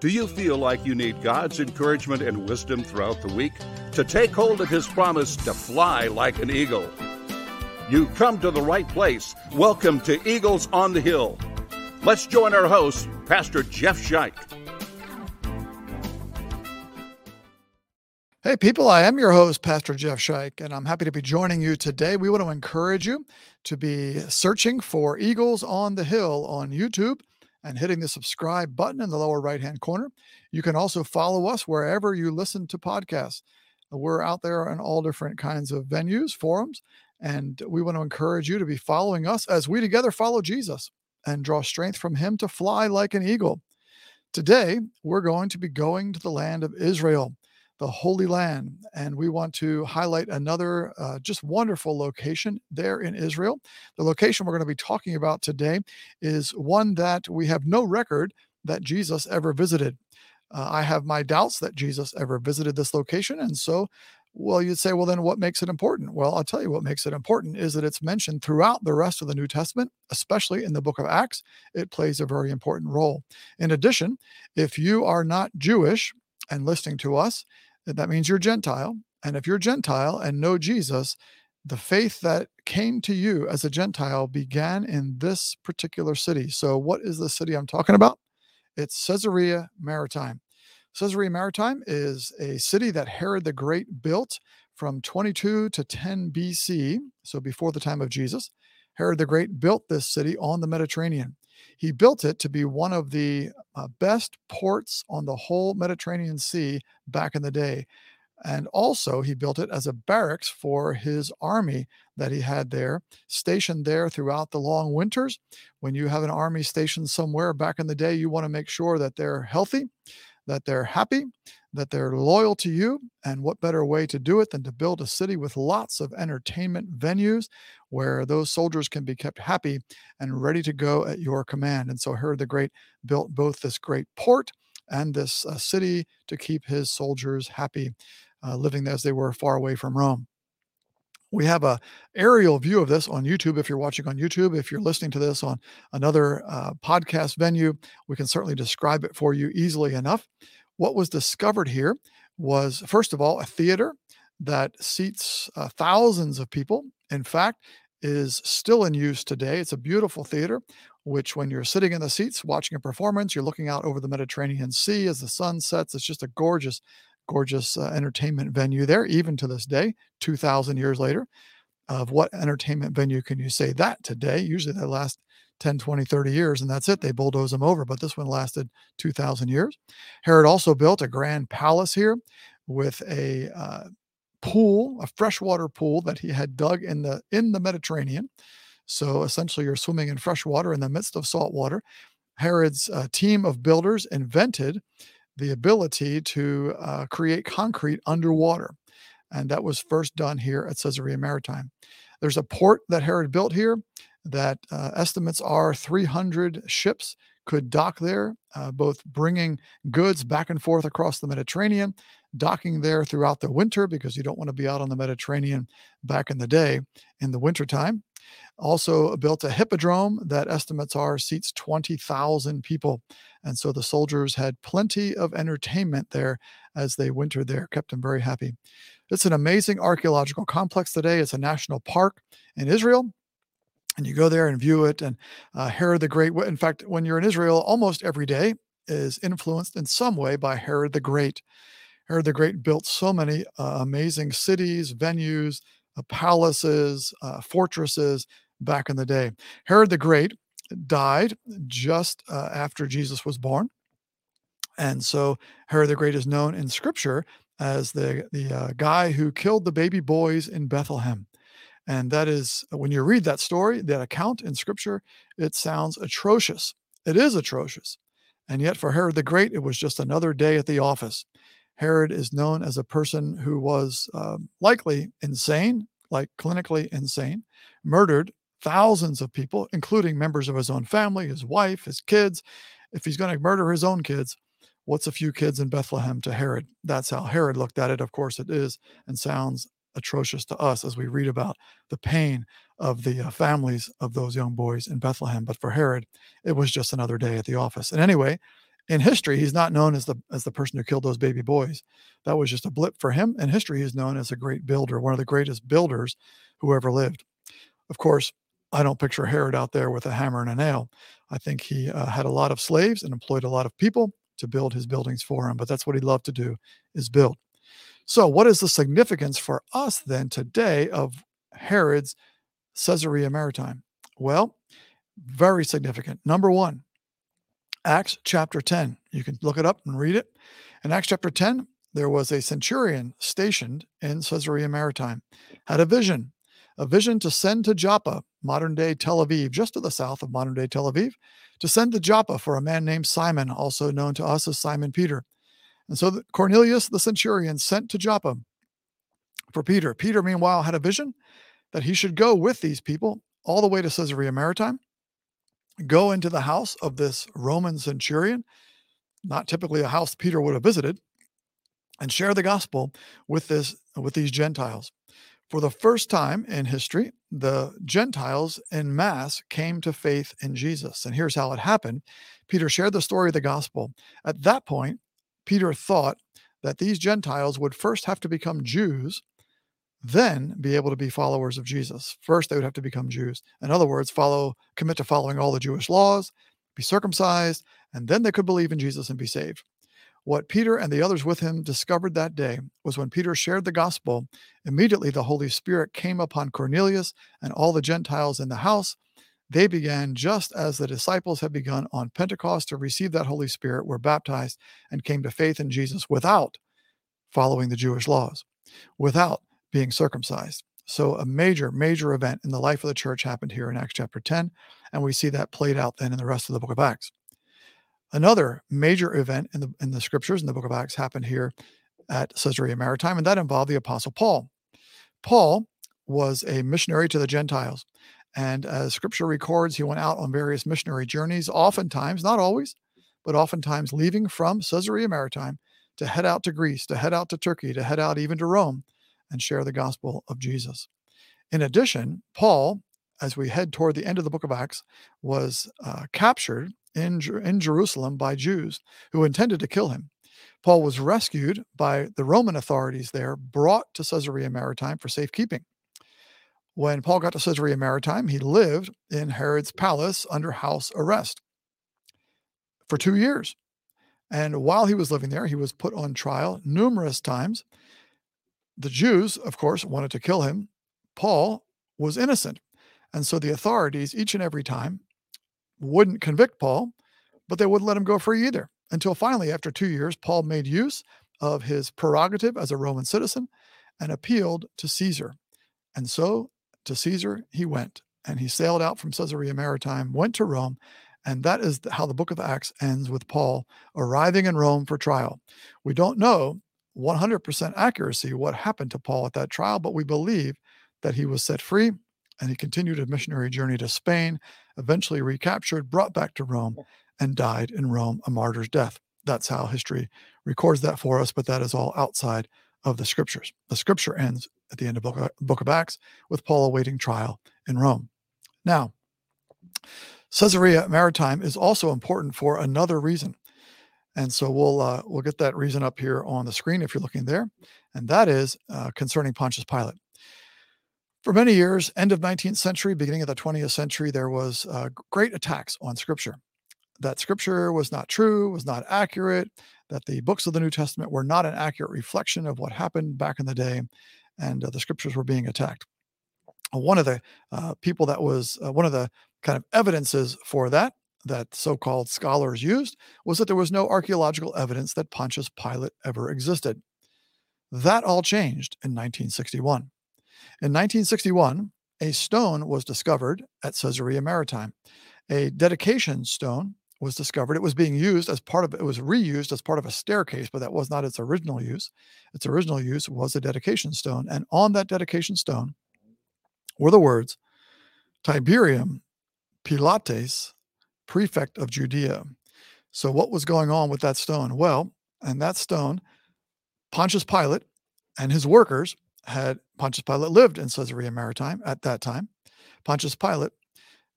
Do you feel like you need God's encouragement and wisdom throughout the week to take hold of His promise to fly like an eagle? You come to the right place. Welcome to Eagles on the Hill. Let's join our host, Pastor Jeff Scheich. Hey, people, I am your host, Pastor Jeff Scheich, and I'm happy to be joining you today. We want to encourage you to be searching for Eagles on the Hill on YouTube and hitting the subscribe button in the lower right hand corner. You can also follow us wherever you listen to podcasts. We're out there in all different kinds of venues, forums, and we want to encourage you to be following us as we together follow Jesus and draw strength from him to fly like an eagle. Today, we're going to be going to the land of Israel the Holy Land. And we want to highlight another uh, just wonderful location there in Israel. The location we're going to be talking about today is one that we have no record that Jesus ever visited. Uh, I have my doubts that Jesus ever visited this location. And so, well, you'd say, well, then what makes it important? Well, I'll tell you what makes it important is that it's mentioned throughout the rest of the New Testament, especially in the book of Acts. It plays a very important role. In addition, if you are not Jewish and listening to us, that means you're Gentile. And if you're Gentile and know Jesus, the faith that came to you as a Gentile began in this particular city. So, what is the city I'm talking about? It's Caesarea Maritime. Caesarea Maritime is a city that Herod the Great built from 22 to 10 BC, so before the time of Jesus. Herod the Great built this city on the Mediterranean. He built it to be one of the uh, best ports on the whole Mediterranean Sea back in the day. And also, he built it as a barracks for his army that he had there, stationed there throughout the long winters. When you have an army stationed somewhere back in the day, you want to make sure that they're healthy, that they're happy, that they're loyal to you. And what better way to do it than to build a city with lots of entertainment venues where those soldiers can be kept happy and ready to go at your command? And so Herod the Great built both this great port and this uh, city to keep his soldiers happy, uh, living as they were far away from Rome. We have a aerial view of this on YouTube. If you're watching on YouTube, if you're listening to this on another uh, podcast venue, we can certainly describe it for you easily enough. What was discovered here was, first of all, a theater that seats uh, thousands of people. In fact, is still in use today. It's a beautiful theater, which, when you're sitting in the seats watching a performance, you're looking out over the Mediterranean Sea as the sun sets. It's just a gorgeous, gorgeous uh, entertainment venue there, even to this day, 2,000 years later. Of what entertainment venue can you say that today? Usually they last 10, 20, 30 years, and that's it. They bulldoze them over. But this one lasted 2,000 years. Herod also built a grand palace here with a uh, pool, a freshwater pool that he had dug in the in the Mediterranean. So essentially, you're swimming in fresh water in the midst of salt water. Herod's uh, team of builders invented the ability to uh, create concrete underwater. And that was first done here at Caesarea Maritime. There's a port that Herod built here that uh, estimates are 300 ships could dock there, uh, both bringing goods back and forth across the Mediterranean, docking there throughout the winter because you don't want to be out on the Mediterranean back in the day in the wintertime. Also built a hippodrome that estimates are seats 20,000 people. And so the soldiers had plenty of entertainment there as they wintered there, kept them very happy. It's an amazing archaeological complex today. It's a national park in Israel and you go there and view it. And uh, Herod the Great, in fact, when you're in Israel, almost every day is influenced in some way by Herod the Great. Herod the Great built so many uh, amazing cities, venues, palaces, uh, fortresses back in the day. Herod the Great died just uh, after Jesus was born. And so Herod the Great is known in scripture as the, the uh, guy who killed the baby boys in Bethlehem. And that is, when you read that story, that account in scripture, it sounds atrocious. It is atrocious. And yet, for Herod the Great, it was just another day at the office. Herod is known as a person who was uh, likely insane, like clinically insane, murdered thousands of people, including members of his own family, his wife, his kids. If he's going to murder his own kids, what's a few kids in Bethlehem to Herod? That's how Herod looked at it. Of course, it is and sounds atrocious to us as we read about the pain of the uh, families of those young boys in Bethlehem. But for Herod, it was just another day at the office. And anyway, In history, he's not known as the as the person who killed those baby boys. That was just a blip for him. In history, he's known as a great builder, one of the greatest builders who ever lived. Of course, I don't picture Herod out there with a hammer and a nail. I think he uh, had a lot of slaves and employed a lot of people to build his buildings for him, but that's what he loved to do is build. So, what is the significance for us then today of Herod's Caesarea Maritime? Well, very significant. Number one, Acts chapter 10. You can look it up and read it. In Acts chapter 10, there was a centurion stationed in Caesarea Maritime, had a vision, a vision to send to Joppa, modern day Tel Aviv, just to the south of modern day Tel Aviv, to send to Joppa for a man named Simon, also known to us as Simon Peter. And so Cornelius the centurion sent to Joppa for Peter. Peter, meanwhile, had a vision that he should go with these people all the way to Caesarea Maritime, go into the house of this Roman centurion, not typically a house Peter would have visited, and share the gospel with this with these Gentiles. For the first time in history, the Gentiles in mass came to faith in Jesus. And here's how it happened Peter shared the story of the gospel. At that point, Peter thought that these Gentiles would first have to become Jews, then be able to be followers of Jesus. First, they would have to become Jews. In other words, follow, commit to following all the Jewish laws, be circumcised, and then they could believe in Jesus and be saved. What Peter and the others with him discovered that day was when Peter shared the gospel, immediately the Holy Spirit came upon Cornelius and all the Gentiles in the house. They began just as the disciples had begun on Pentecost to receive that Holy Spirit, were baptized, and came to faith in Jesus without following the Jewish laws, without being circumcised. So, a major, major event in the life of the church happened here in Acts chapter 10. And we see that played out then in the rest of the book of Acts. Another major event in the in the scriptures in the book of Acts happened here at Caesarea Maritime, and that involved the apostle Paul. Paul was a missionary to the Gentiles. And as scripture records, he went out on various missionary journeys, oftentimes, not always, but oftentimes leaving from Caesarea Maritime to head out to Greece, to head out to Turkey, to head out even to Rome and share the gospel of Jesus. In addition, Paul, as we head toward the end of the book of Acts, was uh, captured in, in Jerusalem by Jews who intended to kill him. Paul was rescued by the Roman authorities there, brought to Caesarea Maritime for safekeeping. When Paul got to Caesarea Maritime, he lived in Herod's palace under house arrest for two years. And while he was living there, he was put on trial numerous times. The Jews, of course, wanted to kill him. Paul was innocent. And so the authorities, each and every time, wouldn't convict Paul, but they wouldn't let him go free either. Until finally, after two years, Paul made use of his prerogative as a Roman citizen and appealed to Caesar. And so to Caesar he went, and he sailed out from Caesarea Maritime, went to Rome, and that is how the book of Acts ends with Paul arriving in Rome for trial. We don't know 100% accuracy what happened to Paul at that trial, but we believe that he was set free and he continued a missionary journey to Spain, eventually recaptured, brought back to Rome, and died in Rome a martyr's death. That's how history records that for us, but that is all outside of the scriptures. The scripture ends at the end of book, book of Acts with Paul awaiting trial in Rome. Now, Caesarea Maritime is also important for another reason. And so we'll uh, we'll get that reason up here on the screen if you're looking there, and that is uh, concerning Pontius Pilate. For many years, end of 19th century, beginning of the 20th century, there was uh, great attacks on Scripture. That Scripture was not true, was not accurate, that the books of the New Testament were not an accurate reflection of what happened back in the day, and uh, the Scriptures were being attacked. One of the uh, people that was uh, one of the kind of evidences for that that so-called scholars used was that there was no archaeological evidence that Pontius Pilate ever existed. That all changed in 1961. In 1961, a stone was discovered at Caesarea Maritime. A dedication stone was discovered. It was being used as part of it was reused as part of a staircase, but that was not its original use. Its original use was a dedication stone, and on that dedication stone were the words Tiberium Pilates, prefect of Judea. So, what was going on with that stone? Well, and that stone, Pontius Pilate and his workers had Pontius Pilate lived in Caesarea Maritime at that time. Pontius Pilate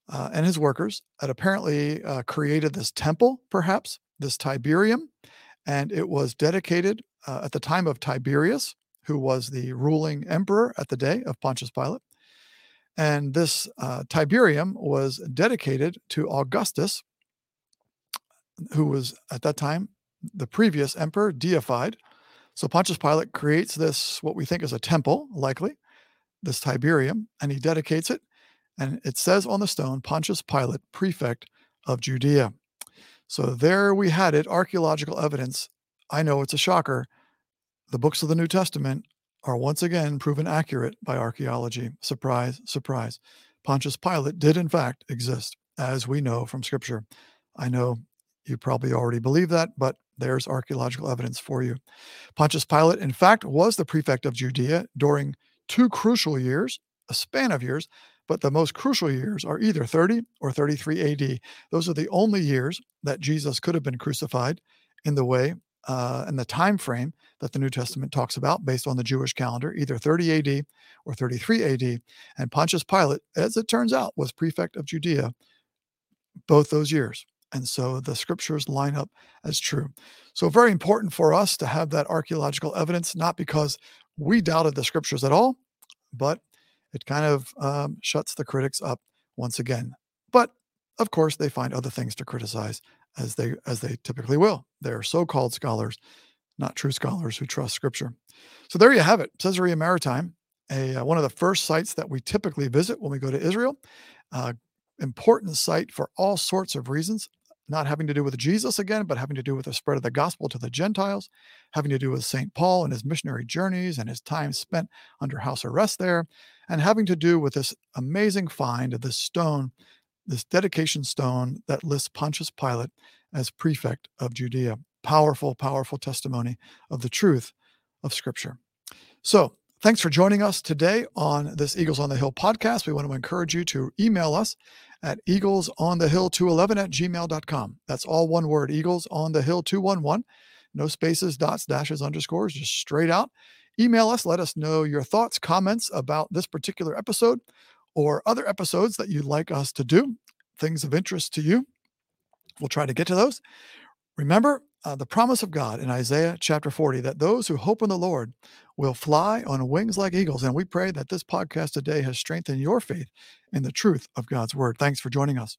uh, and his workers had apparently uh, created this temple, perhaps, this Tiberium, and it was dedicated uh, at the time of Tiberius, who was the ruling emperor at the day of Pontius Pilate. And this uh, Tiberium was dedicated to Augustus, who was at that time the previous emperor, deified. So Pontius Pilate creates this, what we think is a temple, likely, this Tiberium, and he dedicates it. And it says on the stone, Pontius Pilate, prefect of Judea. So there we had it, archaeological evidence. I know it's a shocker. The books of the New Testament are once again proven accurate by archaeology. Surprise, surprise. Pontius Pilate did, in fact, exist, as we know from Scripture. I know you probably already believe that, but there's archaeological evidence for you. Pontius Pilate, in fact, was the prefect of Judea during two crucial years, a span of years, but the most crucial years are either 30 or 33 AD. Those are the only years that Jesus could have been crucified in the way uh, and the time frame that the New Testament talks about based on the Jewish calendar, either 30 AD or 33 AD. And Pontius Pilate, as it turns out, was prefect of Judea both those years. And so the scriptures line up as true. So, very important for us to have that archaeological evidence, not because we doubted the scriptures at all, but it kind of um, shuts the critics up once again. But of course, they find other things to criticize as they as they typically will. They're so-called scholars, not true scholars who trust Scripture. So there you have it, Caesarea Maritime, a uh, one of the first sites that we typically visit when we go to Israel. Uh, important site for all sorts of reasons not having to do with Jesus again, but having to do with the spread of the gospel to the Gentiles, having to do with St. Paul and his missionary journeys and his time spent under house arrest there, and having to do with this amazing find of this stone, this dedication stone that lists Pontius Pilate as prefect of Judea. Powerful, powerful testimony of the truth of Scripture. So, Thanks for joining us today on this Eagles on the Hill podcast. We want to encourage you to email us at eaglesonthehill211 at gmail.com. That's all one word, Eagles on the Hill 211. No spaces, dots, dashes, underscores, just straight out. Email us, let us know your thoughts, comments about this particular episode or other episodes that you'd like us to do, things of interest to you. We'll try to get to those. Remember uh, the promise of God in Isaiah chapter 40 that those who hope in the Lord will fly on wings like eagles. And we pray that this podcast today has strengthened your faith in the truth of God's word. Thanks for joining us.